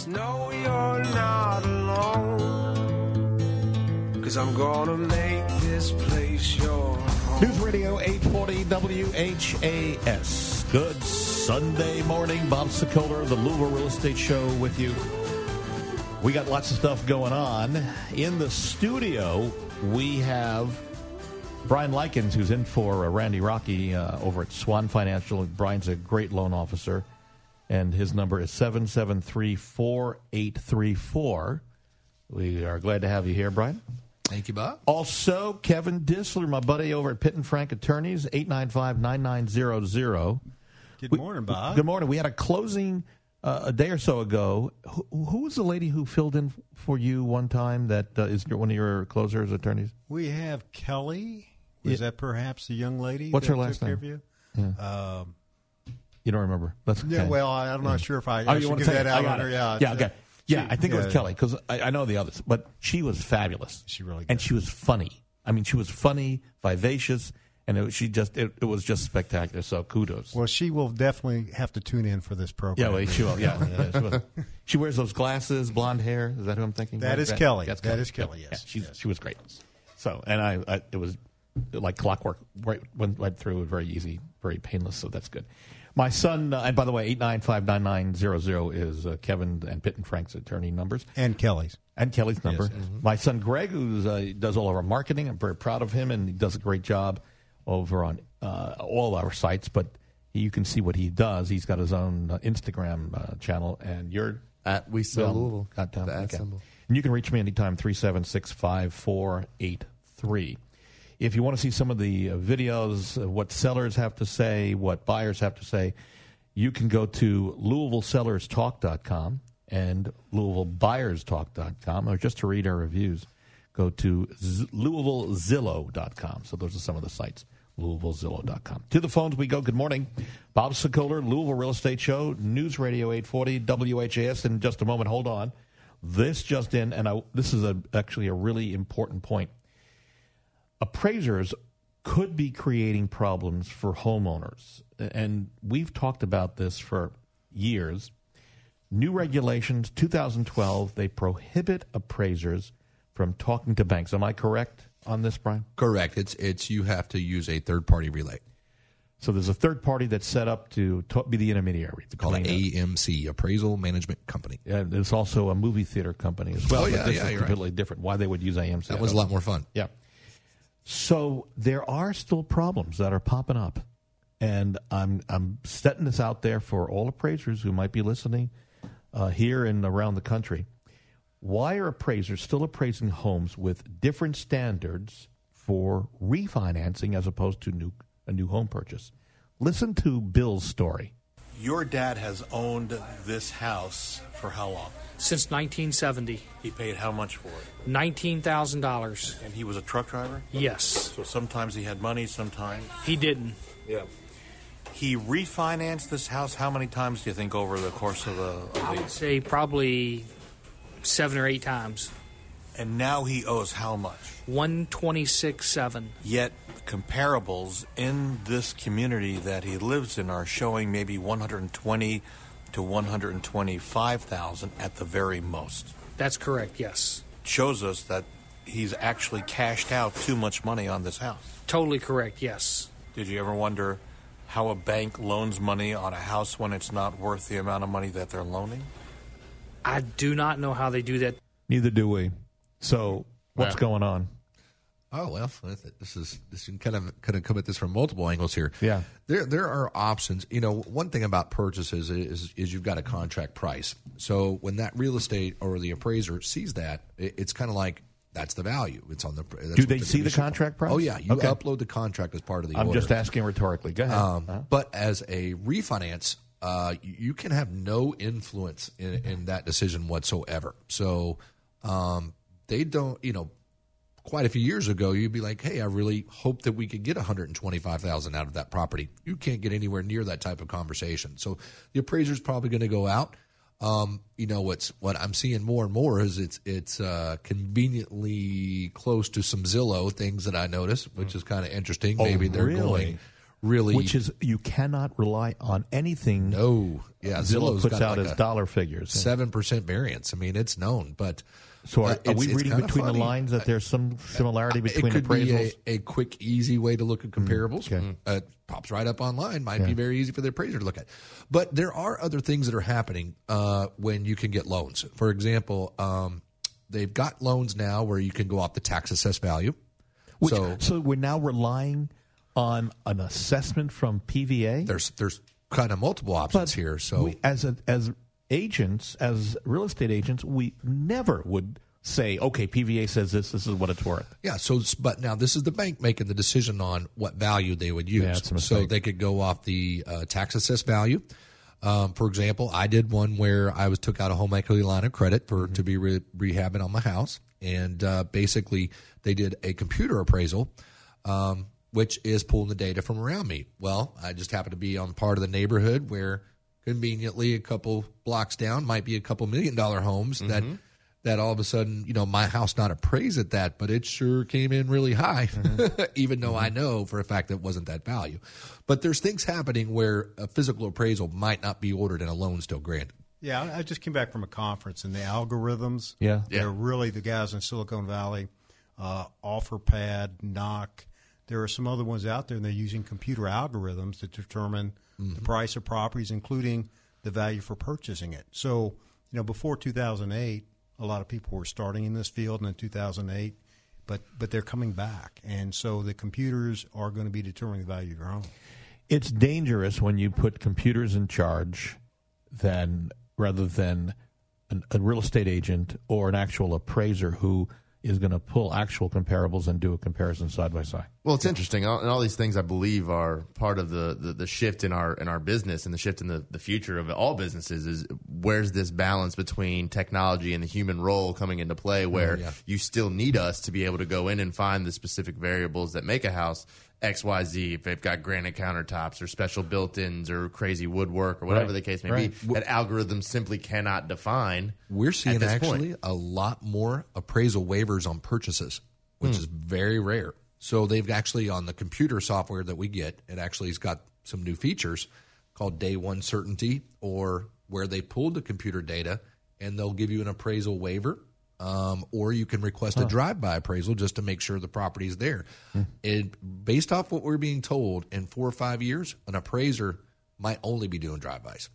Just know you're not alone. Cause I'm gonna make this place your home. News Radio 840 WHAS. Good Sunday morning. Bob Sokoler, the Louisville Real Estate Show with you. We got lots of stuff going on. In the studio, we have Brian Likens, who's in for uh, Randy Rocky uh, over at Swan Financial. Brian's a great loan officer, and his number is 773 4834. We are glad to have you here, Brian. Thank you, Bob. Also, Kevin Disler, my buddy over at Pitt and Frank Attorneys, 895-9900. Good morning, Bob. Good morning. We had a closing uh, a day or so ago. Who, who was the lady who filled in for you one time that uh, is one of your closers attorneys? We have Kelly. Was Yeah. that perhaps the young lady? What's her last name? you? Um, You don't remember? That's okay. yeah, well, I'm not sure if I, Oh, I you should want give that out got on her. Yeah, yeah, okay. Uh, yeah, I think it was. Kelly because I, I know the others, but she was fabulous. She really and she was funny. I mean, she was funny, vivacious, and it, she just it, it was just spectacular. So kudos. Well, she will definitely have to tune in for this program. yeah, well, she will. Yeah, yeah, she, will. she wears those glasses, blonde hair. Is that who I'm thinking? That Right? is Kelly. That's That is Kelly, yes, yeah, yes. she was great. So, and I, I, it was like clockwork. Right, went right through. It very easy, very painless. So that's good. My son, uh, and by the way, eight nine five nine nine zero zero is uh, Kevin and Pitt and Frank's attorney numbers. And Kelly's. and Kelly's number. My son Greg, who uh, does all of our marketing, I'm very proud of him, and he does a great job over on uh, all our sites. But you can see what he does. He's got his own uh, Instagram uh, channel, and you're At We Sell Bill, Louisville. got time. The at Okay. symbol. And you can reach me anytime, 376 5483. If you want to see some of the uh, videos, uh, what sellers have to say, what buyers have to say, you can go to LouisvilleSellersTalk.com and LouisvilleBuyersTalk.com, or just to read our reviews, go to Z- LouisvilleZillow.com. So those are some of the sites. LouisvilleZillow.com. To the phones we go. Good morning. Bob Sokoler, Louisville Real Estate Show, News Radio 840, WHAS. In just a moment, hold on. This just in, and I, this is a, actually a really important point. Appraisers could be creating problems for homeowners. And we've talked about this for years. New regulations, 2012, they prohibit appraisers from talking to banks. Am I correct on this, Brian? Correct. It's it's you have to use a third party relay. So there's a third party that's set up to ta- be the intermediary. Called an between- AMC, Appraisal Management Company. And there's also a movie theater company as well. Oh, yeah, but this yeah, is you're right. completely different. Why they would use AMC? That was a lot more fun. Yeah. So there are still problems that are popping up, and I'm I'm setting this out there for all appraisers who might be listening uh, here and around the country. Why are appraisers still appraising homes with different standards for refinancing as opposed to new a new home purchase? Listen to Bill's story. Your dad has owned this house for how long? since 1970. He paid how much for it? $19,000. And he was a truck driver? Yes. So sometimes he had money, sometimes. He didn't. Yeah. He refinanced this house how many times do you think over the course of the, of the Say probably seven or eight times. And now he owes how much? 126.7. Yet comparables in this community that he lives in are showing maybe 120 to 125,000 at the very most. That's correct, yes. Shows us that he's actually cashed out too much money on this house. Totally correct, yes. Did you ever wonder how a bank loans money on a house when it's not worth the amount of money that they're loaning? I do not know how they do that. Neither do we. So what's Wow. going on? Oh well, this is this you kind of kind of come at this from multiple angles here. Yeah. there there are options. You know, one thing about purchases is is you've got a contract price. So when that real estate or the appraiser sees that, it, it's kind of like that's the value. It's on the. Do they the see the contract price? Oh yeah, you Okay. upload the contract as part of the. I'm order. just asking rhetorically. Go ahead. Um, Uh-huh. But as a refinance, uh, you- you can have no influence in, in that decision whatsoever. So um, they don't, you know, quite a few years ago, you'd be like, "Hey, I really hope that we could get 125,000 out of that property." You can't get anywhere near that type of conversation. So the appraiser's probably going to go out. Um, you know what's what I'm seeing more and more is it's it's uh, conveniently close to some Zillow things that I notice, which is kind of interesting. Oh, Maybe they're really? going really which is you cannot rely on anything. no, yeah. Zillow puts got out like as dollar figures. seven percent variance. I mean, it's known, but So are, uh, are we reading between funny. the lines that there's some similarity between it could appraisals? be a, a quick, easy way to look at comparables. okay. Uh, it pops right up online. Might be very easy for the appraiser to look at. But there are other things that are happening uh, when you can get loans. For example, um, they've got loans now where you can go off the tax assessed value. Which, so so we're now relying on an assessment from PVA. there's there's kind of multiple options here. So we, as a, as agents, as real estate agents, we never would say, "Okay, PVA says this. This is what it's worth." Yeah. So, but now this is the bank making the decision on what value they would use. Yeah, a so they could go off the uh, tax assessed value. Um, for example, I did one where I was took out a home equity line of credit for Mm-hmm. to be re- rehabbing on my house, and uh, basically they did a computer appraisal, um, which is pulling the data from around me. Well, I just happened to be on part of the neighborhood where conveniently a couple blocks down might be a couple million dollar homes mm-hmm. that that all of a sudden, you know, my house not appraised at that, but it sure came in really high, mm-hmm. even though I mm-hmm. know for a fact that it wasn't that value. But there's things happening where a physical appraisal might not be ordered and a loan still granted. Yeah, I- I just came back from a conference, and the algorithms, Yeah. they're really the guys in Silicon Valley, uh, OfferPad, Knock. There are some other ones out there, and they're using computer algorithms to determine the mm-hmm. price of properties, including the value for purchasing it. So, you know, before 2008, a lot of people were starting in this field, and in 2008, but but they're coming back, and so the computers are going to be determining the value of your home. It's dangerous when you put computers in charge, than rather than an, a real estate agent or an actual appraiser who is going to pull actual comparables and do a comparison side by side. Well, it's interesting, and all these things I believe are part of the, the, the shift in our in our business and the shift in the, the future of all businesses. Is where's this balance between technology and the human role coming into play, where oh, yeah. you still need us to be able to go in and find the specific variables that make a house X Y Z. If they've got granite countertops or special built-ins or crazy woodwork or whatever Right. the case may Right. be, that algorithm simply cannot define. We're seeing this actually point. a lot more appraisal waivers on purchases, which hmm. is very rare. So they've actually on the computer software that we get, it actually has got some new features called day one certainty, or where they pulled the computer data and they'll give you an appraisal waiver. Um, or you can request a drive-by appraisal just to make sure the property is there. And based off what we're being told, in four or five years, an appraiser might only be doing drive-bys.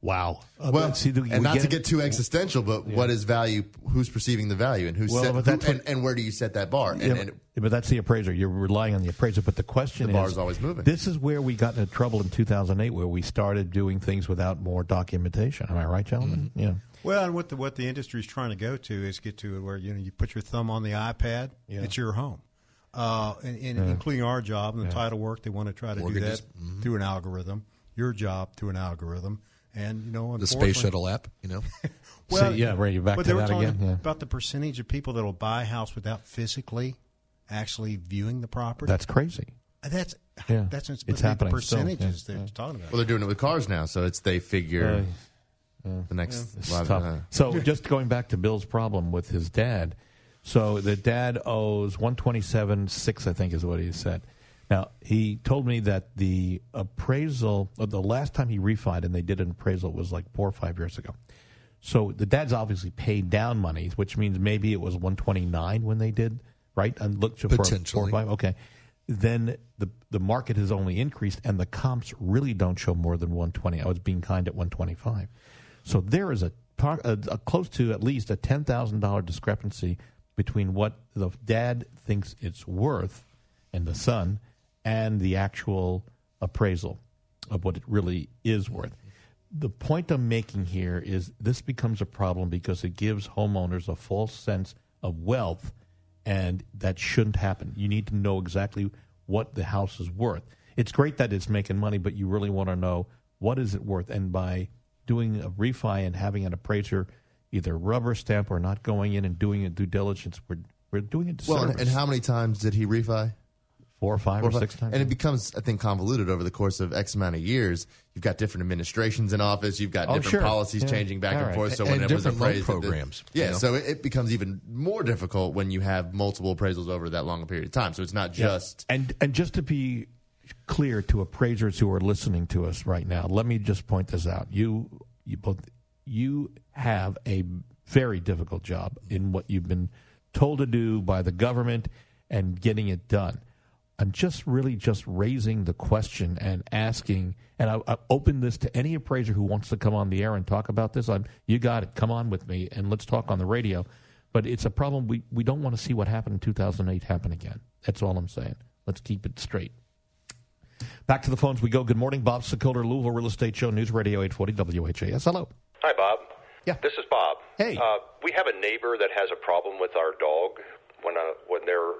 Wow. Uh, Well, but see, do- we and not to get too existential, but what is value? Who's perceiving the value, and who's Well, set, who- that's and, and where do you set that bar? And, Yeah, and but, but that's the appraiser. You're relying on the appraiser. But the question The bar is, bar's always moving. This is where we got into trouble in 2008, where we started doing things without more documentation. Am I right, gentlemen? Mm-hmm. Yeah. Well, and what the what the industry is trying to go to is get to where you know you put your thumb on the iPad, it's your home, uh, and, and including our job and the title work. They want to try to Mortgages. do that through an algorithm. Your job through an algorithm, and you know The space shuttle app, you know. So, yeah, right, you're back but to they were that talking again, yeah. about the percentage of people that will buy a house without physically actually viewing the property. That's crazy. that's Yeah. that's It's it's happening The still, percentages yeah, they're talking about. well, they're doing it with cars now, so it's they figure Uh, the next. It's lot of- uh, So just going back to Bill's problem with his dad. So the dad owes one twenty seven six, I think is what he said. Now he told me that the appraisal, the last time he refied and they did an appraisal was like four or five years ago. So the dad's obviously paid down money, which means maybe it was one twenty nine when they did right and looked for four or five. Okay, then the the market has only increased and the comps really don't show more than one twenty. I was being kind at one twenty five. So there is a, a, a close to at least a ten thousand dollar discrepancy between what the dad thinks it's worth and the son and the actual appraisal of what it really is worth. The point I'm making here is this becomes a problem because it gives homeowners a false sense of wealth, and that shouldn't happen. You need to know exactly what the house is worth. It's great that it's making money, but you really want to know what is it worth. And by doing a refi and having an appraiser either rubber stamp or not going in and doing a due diligence, we're we're doing a disservice. well, and, and how many times did he refi? Four or five Four or five- six times. And it becomes, I think, convoluted over the course of X amount of years. You've got different administrations in office. You've got Oh, different sure. policies Yeah. changing back All and right. forth. So And when it was different appraised, it- programs, yeah. you know? So it, it becomes even more difficult when you have multiple appraisals over that long a period of time. So it's not just and and just to be clear to appraisers who are listening to us right now. Let me just point this out. You, you both, you have a very difficult job in what you've been told to do by the government and getting it done. I'm just really just raising the question and asking, and I, I open this to any appraiser who wants to come on the air and talk about this. I'm, you got it. Come on with me and let's talk on the radio. But it's a problem. We, we don't want to see what happened in 2008 happen again. That's all I'm saying. Let's keep it straight. Back to the phones we go. Good morning, Bob Sokoler, Louisville Real Estate Show, News Radio 840 WHAS. Hello. Hi, Bob. Yeah. This is Bob. Hey. Uh, we have a neighbor that has a problem with our dog. When uh, when they're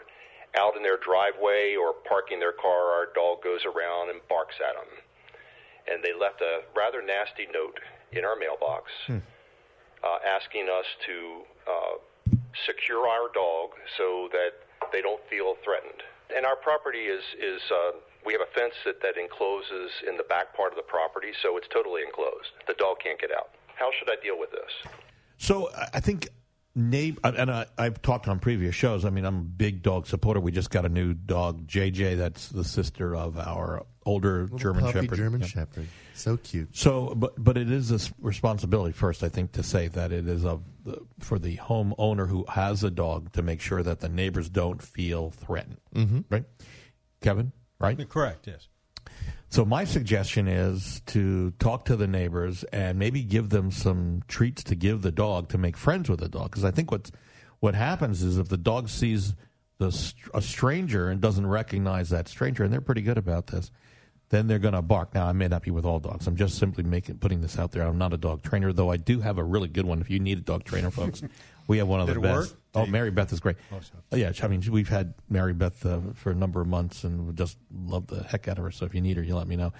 out in their driveway or parking their car, our dog goes around and barks at them. And they left a rather nasty note in our mailbox Hmm. uh, asking us to uh, secure our dog so that they don't feel threatened. And our property is is uh, we have a fence that, that encloses in the back part of the property, so it's totally enclosed. The dog can't get out. How should I deal with this? So I- I think neighbor, and I, I've talked on previous shows. I mean, I'm a big dog supporter. We just got a new dog, JJ. That's the sister of our older German Puppy Shepherd. German Yeah. Shepherd. So cute. So, but but it is a responsibility first, I think, to say that it is of the, for the homeowner who has a dog to make sure that the neighbors don't feel threatened. Mm-hmm. Right, Kevin? Right? Correct. Yes. So my suggestion is to talk to the neighbors and maybe give them some treats to give the dog to make friends with the dog. Because I think what what happens is if the dog sees the a stranger and doesn't recognize that stranger, and they're pretty good about this, then they're going to bark. Now I may not be with all dogs. I'm just simply making putting this out there. I'm not a dog trainer, though. I do have a really good one. If you need a dog trainer, folks, we have one of Did the best. work? Oh, Mary Beth is great. Oh, yeah, I mean, we've had Mary Beth uh, for a number of months, and we just love the heck out of her. So if you need her, you let me know.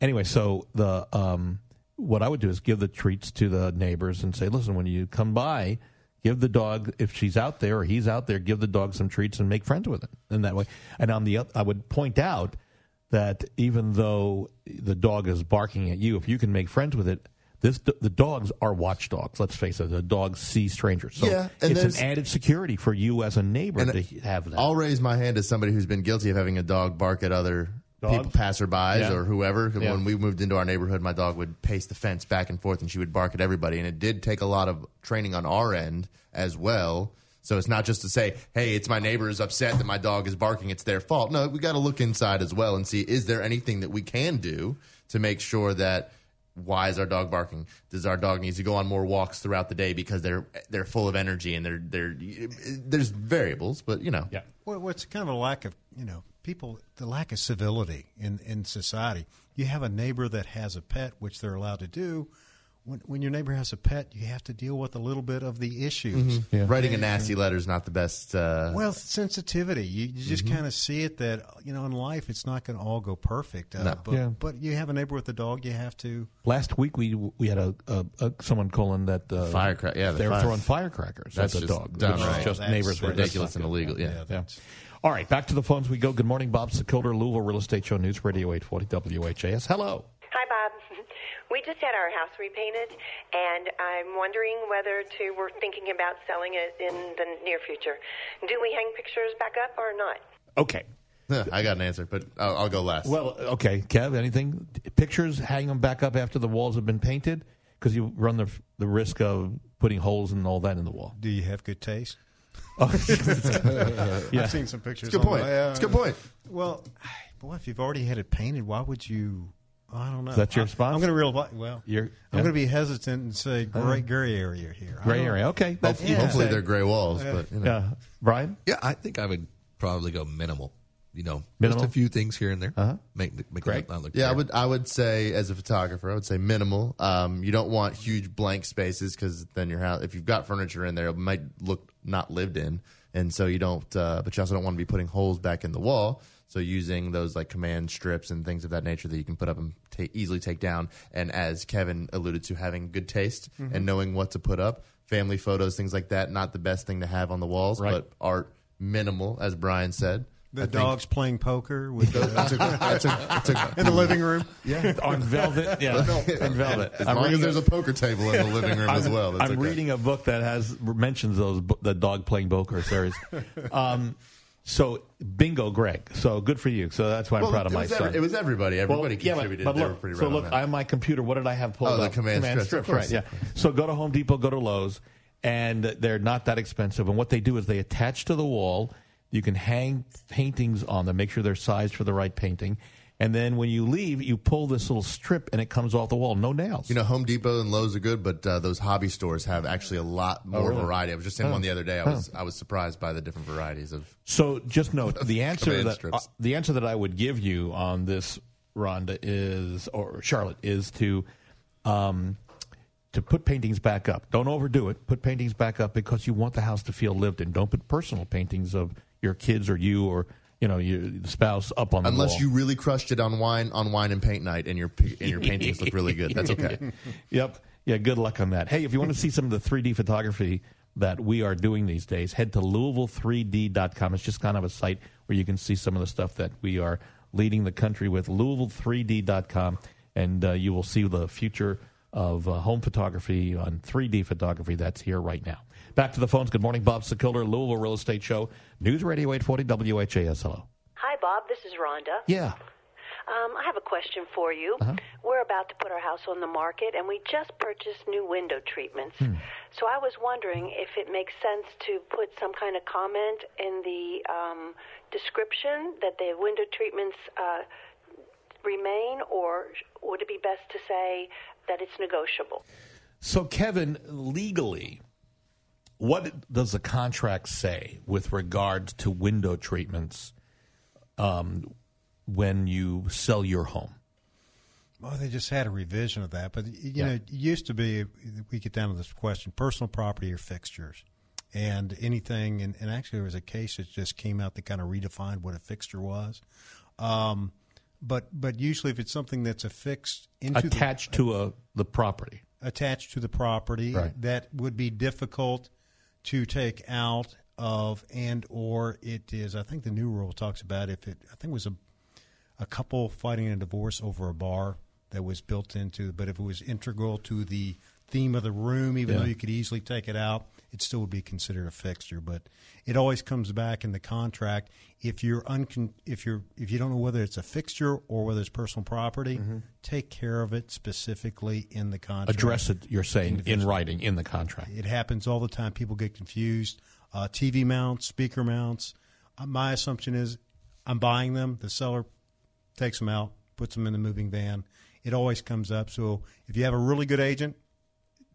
Anyway, so the um, what I would do is give the treats to the neighbors and say, listen, when you come by, give the dog if she's out there or he's out there, give the dog some treats and make friends with it. And that way, and on the I would point out that even though the dog is barking at you, if you can make friends with it. This, the dogs are watchdogs. Let's face it. The dogs see strangers, so Yeah, it's an added security for you as a neighbor to have that. I'll raise my hand as somebody who's been guilty of having a dog bark at other Dogs? people, passerbys Yeah. or whoever. Yeah. When we moved into our neighborhood, my dog would pace the fence back and forth, and she would bark at everybody. And it did take a lot of training on our end as well. So it's not just to say, "Hey, it's my neighbor is upset that my dog is barking; it's their fault." No, we got to look inside as well and see is there anything that we can do to make sure that why is our dog barking? Does our dog need to go on more walks throughout the day because they're they're full of energy and they're they're there's variables, but you know, yeah. Well, it's kind of a lack of, you know, people, the lack of civility in, in society. You have a neighbor that has a pet, which they're allowed to do. When, when your neighbor has a pet, you have to deal with a little bit of the issues. writing a nasty letter is not the best. Uh, Well, sensitivity. You, you just kind of see it that, you know, in life, it's not going to all go perfect. Uh, No. but, Yeah. but you have a neighbor with a dog, you have to. Last week we we had a, a, a someone calling that uh, Firecrack- yeah, the they were throwing firecrackers That's at the just dog. dumb, which is right. just That's- neighbors were ridiculous and illegal. Yeah. Yeah. All right, back to the phones we go. Good morning, Bob Sokoler, Louisville Real Estate Show News Radio 840 WHAS. Hello. Hi, Bob. We just had our house repainted, and I'm wondering whether to. We're thinking about selling it in the near future. Do we hang pictures back up or not? Okay. I got an answer, but I'll, I'll go last. Well, okay, Kev. Anything? Pictures? Hang them back up after the walls have been painted because you run the the risk of putting holes and all that in the wall. Do you have good taste? Oh, yeah. I've seen some pictures. it's a good point. online. It's a good uh, point. Well, boy, if you've already had it painted, why would you? I don't know. Is that your I- response? I'm going to real well. You're- I'm going to be hesitant and say gray gray area here. Gray area. Okay. That's, you can Hopefully they're gray walls, but you know. Yeah. Brian. Yeah, I think I would probably go minimal. You know, Minimal? just a few things here and there. Uh-huh. Make make Great. it not look. Yeah, I would. I would say, as a photographer, I would say minimal. Um, you don't want huge blank spaces because then your house, if you've got furniture in there, it might look not lived in, and so you don't. Uh, but you also don't want to be putting holes back in the wall. So using those like command strips and things of that nature that you can put up and ta- easily take down. And as Kevin alluded to, having good taste and knowing what to put up, family photos, things like that, not the best thing to have on the walls, Right. but art minimal, as Brian said. The I think- dogs playing poker with the, That's a, that's a, that's a, in the living room. yeah. on velvet. Yeah, on velvet. As I'm long as there's a- a poker table in the living room as I'm, well. That's I'm okay. reading a book that has mentions those the dog playing poker series. um, So bingo, Greg. So good for you. So that's why I'm Well, proud of my was son. it was everybody. Everybody yeah, but- contributed. But, look, so right on look. I have my computer. What did I have pulled Oh, the up? command strips, strips, right? Yeah. So go to Home Depot, go to Lowe's, and they're not that expensive. And what they do is they attach to the wall. You can hang paintings on them. Make sure they're sized for the right painting. And then when you leave, you pull this little strip, and it comes off the wall. No nails. You know, Home Depot and Lowe's are good, but uh, those hobby stores have actually a lot more Oh, really? variety. I was just in Oh. one the other day. I Oh. was I was surprised by the different varieties of. So just note the answer that uh, the answer that I would give you on this, Rhonda, is or Charlotte is to um, to put paintings back up. Don't overdo it. Put paintings back up because you want the house to feel lived in. Don't put personal paintings of your kids or you or you know your spouse up on the Unless wall. you really crushed it on wine on wine and paint night, and your and your paintings look really good. That's okay. yep. Yeah, good luck on that. Hey, if you want to see some of the 3D photography that we are doing these days, head to Louisville3D.com. It's just kind of a site where you can see some of the stuff that we are leading the country with. Louisville3D.com, and uh, you will see the future of uh, home photography on 3D photography that's here right now. Back to the phones. Good morning, Bob Sokoler, Louisville Real Estate Show, News Radio 840 WHAS. Hello. Hi, Bob. This is Rhonda. Yeah. Um, I have a question for you. Uh-huh. We're about to put our house on the market, and we just purchased new window treatments. So I was wondering if it makes sense to put some kind of comment in the um, description that the window treatments uh, remain, or would it be best to say that it's negotiable? So, Kevin, legally, what does the contract say with regards to window treatments um, when you sell your home? Well, they just had a revision of that, but you Yeah. know, it used to be we get down to this question: personal property or fixtures, and anything. And, and actually, there was a case that just came out that kind of redefined what a fixture was. Um, but but usually, if it's something that's affixed into Attached the, to a, the property. attached to the property, Right. that would be difficult to take out of, and or it is. I think the new rule talks about if it. I think it was a a couple fighting a divorce over a bar that was built into, but if it was integral to the theme of the room, even Yeah. though you could easily take it out, it still would be considered a fixture. But it always comes back in the contract if you're uncon- if you're if you don't know whether it's a fixture or whether it's personal property, take care of it specifically in the contract. Address it, you're saying, in writing in the contract. It happens all the time. People get confused. Uh, TV mounts, speaker mounts. Uh, my assumption is I'm buying them. The seller takes them out, puts them in the moving van. It always comes up. So if you have a really good agent,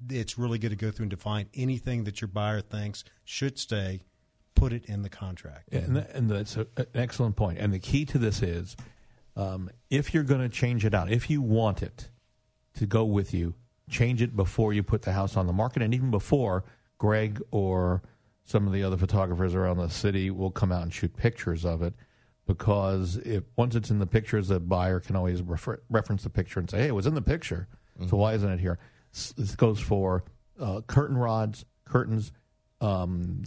it's really good to go through and define anything that your buyer thinks should stay. Put it in the contract. Yeah, and, that, and that's a, an excellent point. And the key to this is um, if you're going to change it out, if you want it to go with you, change it before you put the house on the market, and even before Greg or some of the other photographers around the city will come out and shoot pictures of it. Because if once it's in the pictures, the buyer can always refer, reference the picture and say, "Hey, it was in the picture, so why isn't it here?" This goes for uh, curtain rods, curtains, um,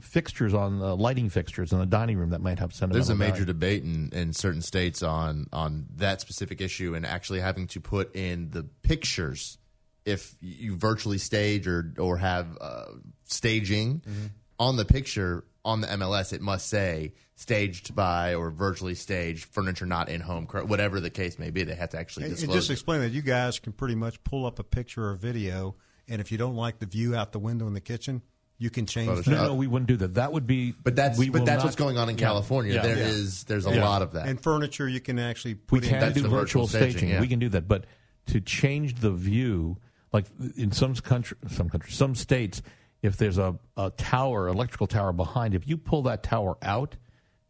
fixtures on the lighting fixtures in the dining room that might have sentimental. There's a major value. debate in, in certain states on on that specific issue and actually having to put in the pictures if you virtually stage or or have uh, staging Mm-hmm. on the picture on the MLS. It must say staged by or virtually staged furniture not in home, whatever the case may be. They have to actually And, and disclose. just it. explain that you guys can pretty much pull up a picture or video, and if you don't like the view out the window in the kitchen, you can change. No, that. no, we wouldn't do that. That would be. But that's we but that's not- what's going on in California. Yeah. There Yeah. is there's a Yeah. lot of that. And furniture, you can actually We can in. Do the virtual, virtual staging. staging, yeah. We can do that, but to change the view, like in some country, some countries, some states, if there's a, a tower, electrical tower behind, if you pull that tower out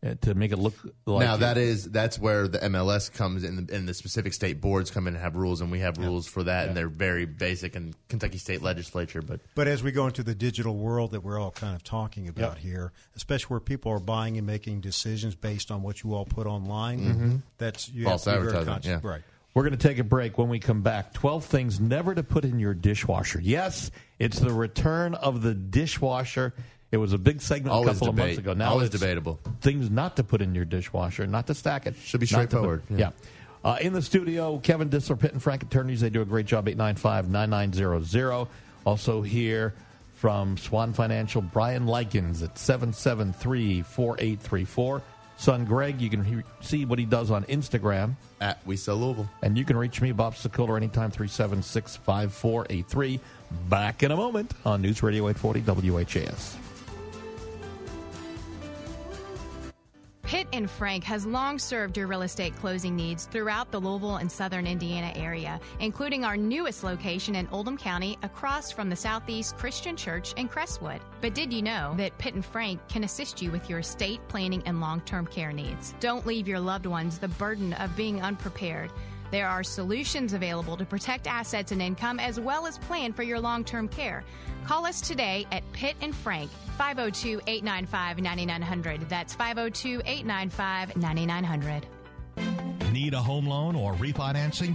uh, to make it look like now that is that's where the MLS comes in, and the specific state boards come in and have rules, and we have rules for that, and they're very basic in Kentucky State Legislature. But But as we go into the digital world that we're all kind of talking about here, especially where people are buying and making decisions based on what you all put online, Mhm. that's you False have to be very advertising, conscious- yeah. Right. We're going to take a break. When we come back, 12 things never to put in your dishwasher. Yes, it's the return of the dishwasher. It was a big segment Always a couple debate. of months ago. Now Always it's debatable. Things not to put in your dishwasher, not to stack it. Should be to put- straightforward, yeah. yeah. Uh, in the studio, Kevin Dissler, Pitt and Frank Attorneys. They do a great job, 895 9900. Also here from Swan Financial, Brian Likens at 773 4834. Son Greg, you can he- see what he does on Instagram. At We Sell Louisville. And you can reach me, Bob Sokoler, anytime, 376 5483. Back in a moment on News Radio 840 WHAS. And Frank has long served your real estate closing needs throughout the Louisville and southern Indiana area, including our newest location in Oldham County across from the Southeast Christian Church in Crestwood. But did you know that Pitt and Frank can assist you with your estate planning and long term care needs? Don't leave your loved ones the burden of being unprepared. There are solutions available to protect assets and income as well as plan for your long term care. Call us today at Pitt and Frank, 502 895 9900. That's 502 895 9900. Need a home loan or refinancing?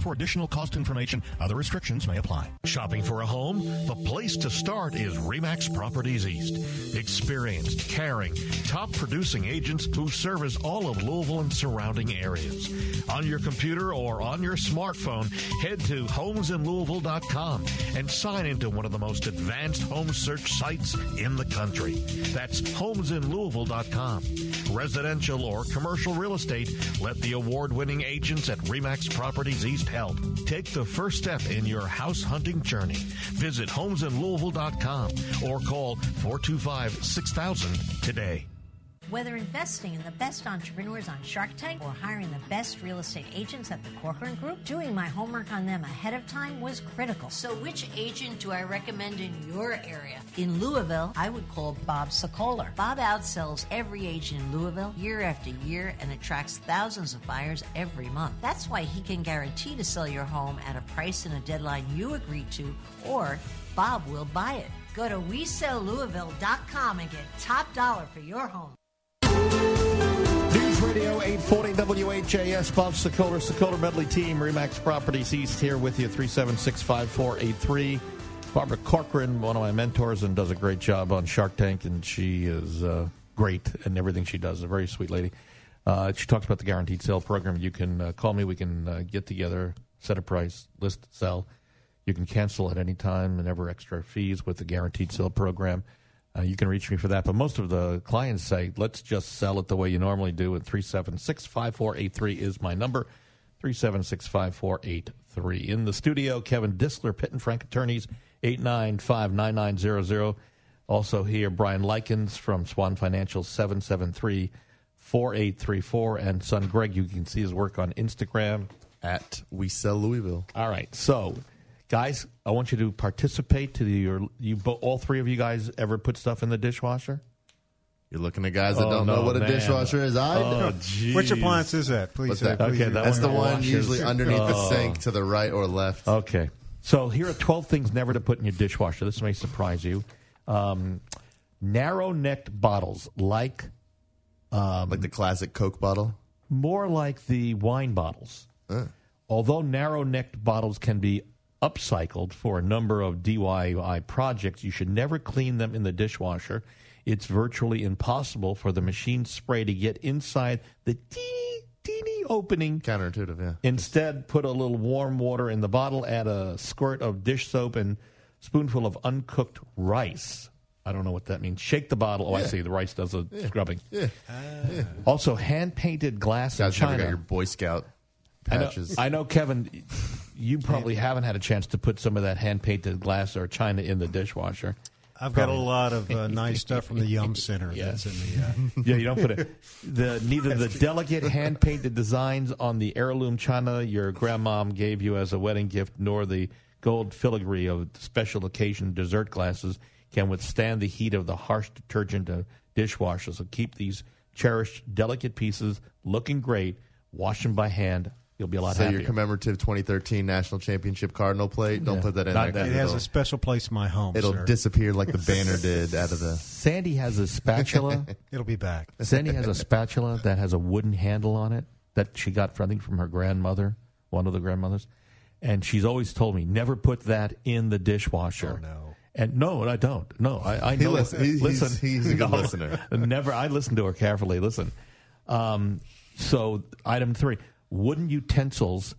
for additional cost information. Other restrictions may apply. Shopping for a home? The place to start is Remax Properties East. Experienced, caring, top producing agents who service all of Louisville and surrounding areas. On your computer or on your smartphone, head to homesinlouisville.com and sign into one of the most advanced home search sites in the country. That's homesinlouisville.com. Residential or commercial real estate, let the award winning agents at Remax Properties East help. Take the first step in your house hunting journey. Visit homesinlouisville.com or call 425 6000 today. Whether investing in the best entrepreneurs on Shark Tank or hiring the best real estate agents at the Corcoran Group, doing my homework on them ahead of time was critical. So, which agent do I recommend in your area? In Louisville, I would call Bob Sokoler. Bob outsells every agent in Louisville year after year and attracts thousands of buyers every month. That's why he can guarantee to sell your home at a price and a deadline you agreed to, or Bob will buy it. Go to WeSellLouisville.com and get top dollar for your home. Radio 840 WHAS, Bob Sokoler, Sokoler Medley Team, Remax Properties East here with you, 376 5483. Barbara Corcoran, one of my mentors, and does a great job on Shark Tank, and she is uh, great in everything she does. A very sweet lady. Uh, she talks about the guaranteed sale program. You can uh, call me. We can uh, get together, set a price, list, sell. You can cancel at any time, and never extra fees with the guaranteed sale program. Uh, you can reach me for that. But most of the clients say, let's just sell it the way you normally do. And 376 5483 is my number. 376 5483. In the studio, Kevin Disler, Pitt and Frank Attorneys, 895 9900. Also here, Brian Likens from Swan Financial, 773 4834. And son Greg, you can see his work on Instagram. At We Sell Louisville. All right. So, guys, I want you to participate. To the, your, you, all three of you guys ever put stuff in the dishwasher? You're looking at guys that Oh, don't no, know what a man. dishwasher is. I Oh, do. geez. Which appliance is that? Please say. that? please Okay, that That's the one one washes. usually underneath the Oh. sink to the right or left. Okay. So here are 12 things never to put in your dishwasher. This may surprise you. Um, narrow necked bottles, like like the classic Coke bottle. more like the wine bottles. Although narrow necked bottles can be upcycled for a number of DIY projects, you should never clean them in the dishwasher. It's virtually impossible for the machine spray to get inside the teeny, teeny opening. Counterintuitive, yeah. Instead, put a little warm water in the bottle, add a squirt of dish soap and spoonful of uncooked rice. I don't know what that means. Shake the bottle. Oh, I see. The rice does a scrubbing. Yeah. Ah. Also, hand painted glass in Guys never China. got your Boy Scout I know. I know, Kevin, you probably haven't had a chance to put some of that hand painted glass or china in the dishwasher. I've got a lot of uh, nice stuff from the Yum Center. That's in the. Uh, Yeah, you don't put it. The neither the delicate hand painted designs on the heirloom china your grandmom gave you as a wedding gift, nor the gold filigree of special occasion dessert glasses can withstand the heat of the harsh detergent of dishwashers. So keep these cherished, delicate pieces looking great. Wash them by hand. You'll be a lot so happier. your commemorative 2013 national championship cardinal plate. Don't Yeah. put that in Not there. 'cause It has it'll- a special place in my home. It'll sir. disappear like the banner did out of the. Sandy has a spatula. It'll be back. Sandy has a spatula that has a wooden handle on it that she got, I think, from her grandmother, one of the grandmothers. And she's always told me never put that in the dishwasher. Oh, no. And no, I don't. No, I, I He know. listen- he- he's- listen, he's a good No, listener. Never. I listen to her carefully. Listen. Um, so, item three: wooden utensils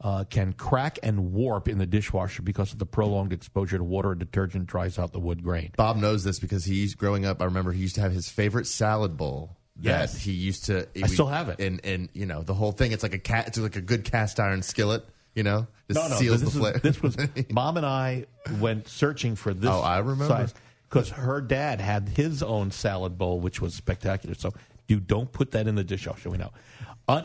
uh, can crack and warp in the dishwasher because of the prolonged exposure to water and detergent dries out the wood grain. Bob knows this because he's growing up. I remember he used to have his favorite salad bowl. Yes. that he used to. I still have it. and and you know the whole thing. It's like a cat. It's like a good cast iron skillet. You know, Just no, no. seals this, the flavor. this was mom and I went searching for this. Oh, I remember. because her dad had his own salad bowl, which was spectacular. So you don't put that in the dishwasher. We know.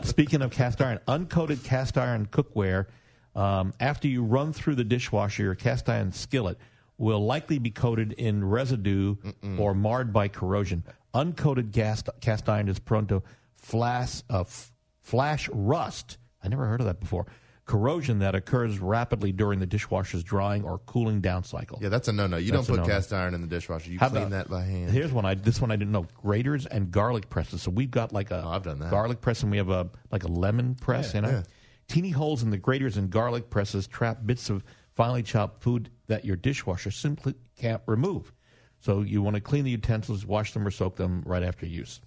Speaking of cast iron, uncoated cast iron cookware. Um, after you run through the dishwasher, your cast iron skillet will likely be coated in residue or marred by corrosion. Uncoated gas, cast iron is prone to flash, uh, f- flash rust. I never heard of that before. Corrosion that occurs rapidly during the dishwasher's drying or cooling down cycle. yeah, that's a no no. You That's don't a put no-no. cast iron in the dishwasher. You How clean about- that by hand. Here's one. I this one I didn't know. Graters and garlic presses. So we've got like a Oh, I've done that. garlic press, and we have a like a lemon press. You know, yeah. teeny holes in the graters and garlic presses trap bits of finely chopped food that your dishwasher simply can't remove. So you want to clean the utensils, wash them or soak them right after use.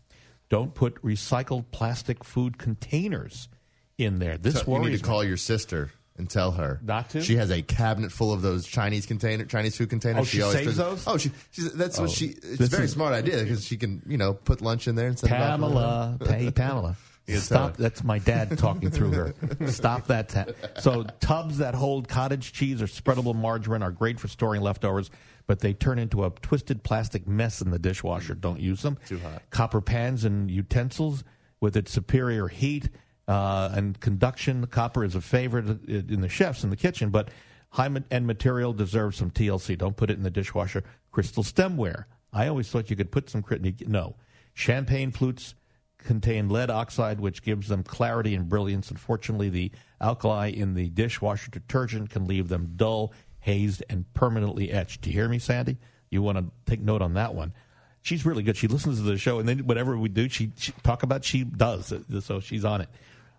Don't put recycled plastic food containers in there. This So you need to me. call your sister and tell her Not to? She has a cabinet full of those Chinese container, Chinese food containers. Oh, she always saves those? Oh, she, she's, that's Oh, what she. It's a very is- smart idea because she can, you know, put lunch in there and send it. Pamela, hey Pamela, stop. That's my dad talking through her. Stop that. Ta- so tubs that hold cottage cheese or spreadable margarine are great for storing leftovers, but they turn into a twisted plastic mess in the dishwasher. Don't use them. Too hot. Copper pans and utensils with its superior heat uh, and conduction. Copper is a favorite in the chefs in the kitchen, but high end material deserves some TLC. Don't put it in the dishwasher. Crystal stemware. I always thought you could put some. No, champagne flutes contain lead oxide, which gives them clarity and brilliance. Unfortunately, the alkali in the dishwasher detergent can leave them dull, hazed, and permanently etched. Do you hear me, Sandy? You want to take note on that one. She's really good. She listens to the show, and then whatever we do, she, she talk about. She does, so she's on it.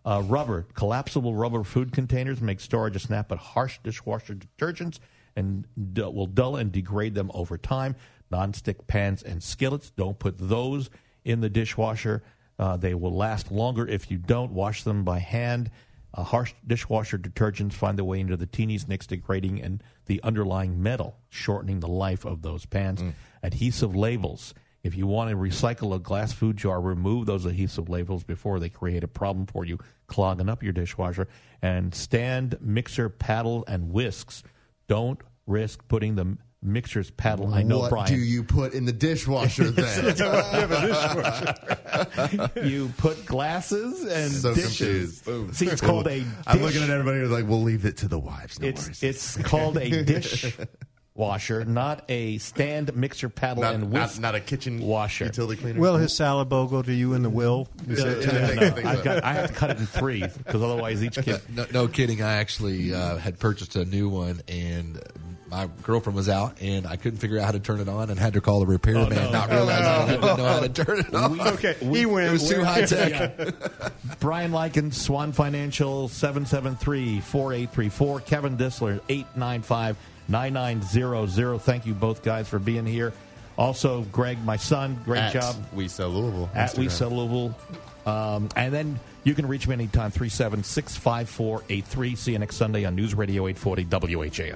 Uh, rubber, collapsible rubber food containers make storage a snap at harsh dishwasher detergents and d- will dull and degrade them over time. Non-stick pans and skillets, don't put those in the dishwasher. Uh, they will last longer if you don't wash them by hand. Uh, harsh dishwasher detergents find their way into the teenies, nicks, degrading and the underlying metal, shortening the life of those pans. Adhesive labels. If you want to recycle a glass food jar, remove those adhesive labels before they create a problem for you, clogging up your dishwasher. And stand, mixer, paddle, and whisks. Don't risk putting the mixer's paddle. I know, what Brian. do you put in the dishwasher then? you put glasses and so dishes. confused. See, it's called a. Dish. I'm looking at everybody who's like, we'll leave it to the wives. No it's worries. it's called a dish washer, not a stand mixer paddle Not- and not- whisk not a kitchen washer. utility cleaner. Will his salad bowl go to you in the will? Is that- Yeah, I no, think- I think I've got, I have to cut it in three because otherwise each kid. No, no kidding. I actually uh, had purchased a new one, and my girlfriend was out, and I couldn't figure out how to turn it on, and had to call the repairman, no. not realizing I didn't know how to turn it on. okay, he wins. It was too high tech. Brian Likens, Swan Financial, 773-4834. Kevin Dissler, 895-9900. Thank you both guys for being here. Also, Greg, my son, great At job. We sell Louisville. At We Sell Louisville. Um, and then you can reach me anytime, 376-5483. See you next Sunday on News Radio 840 WHAS.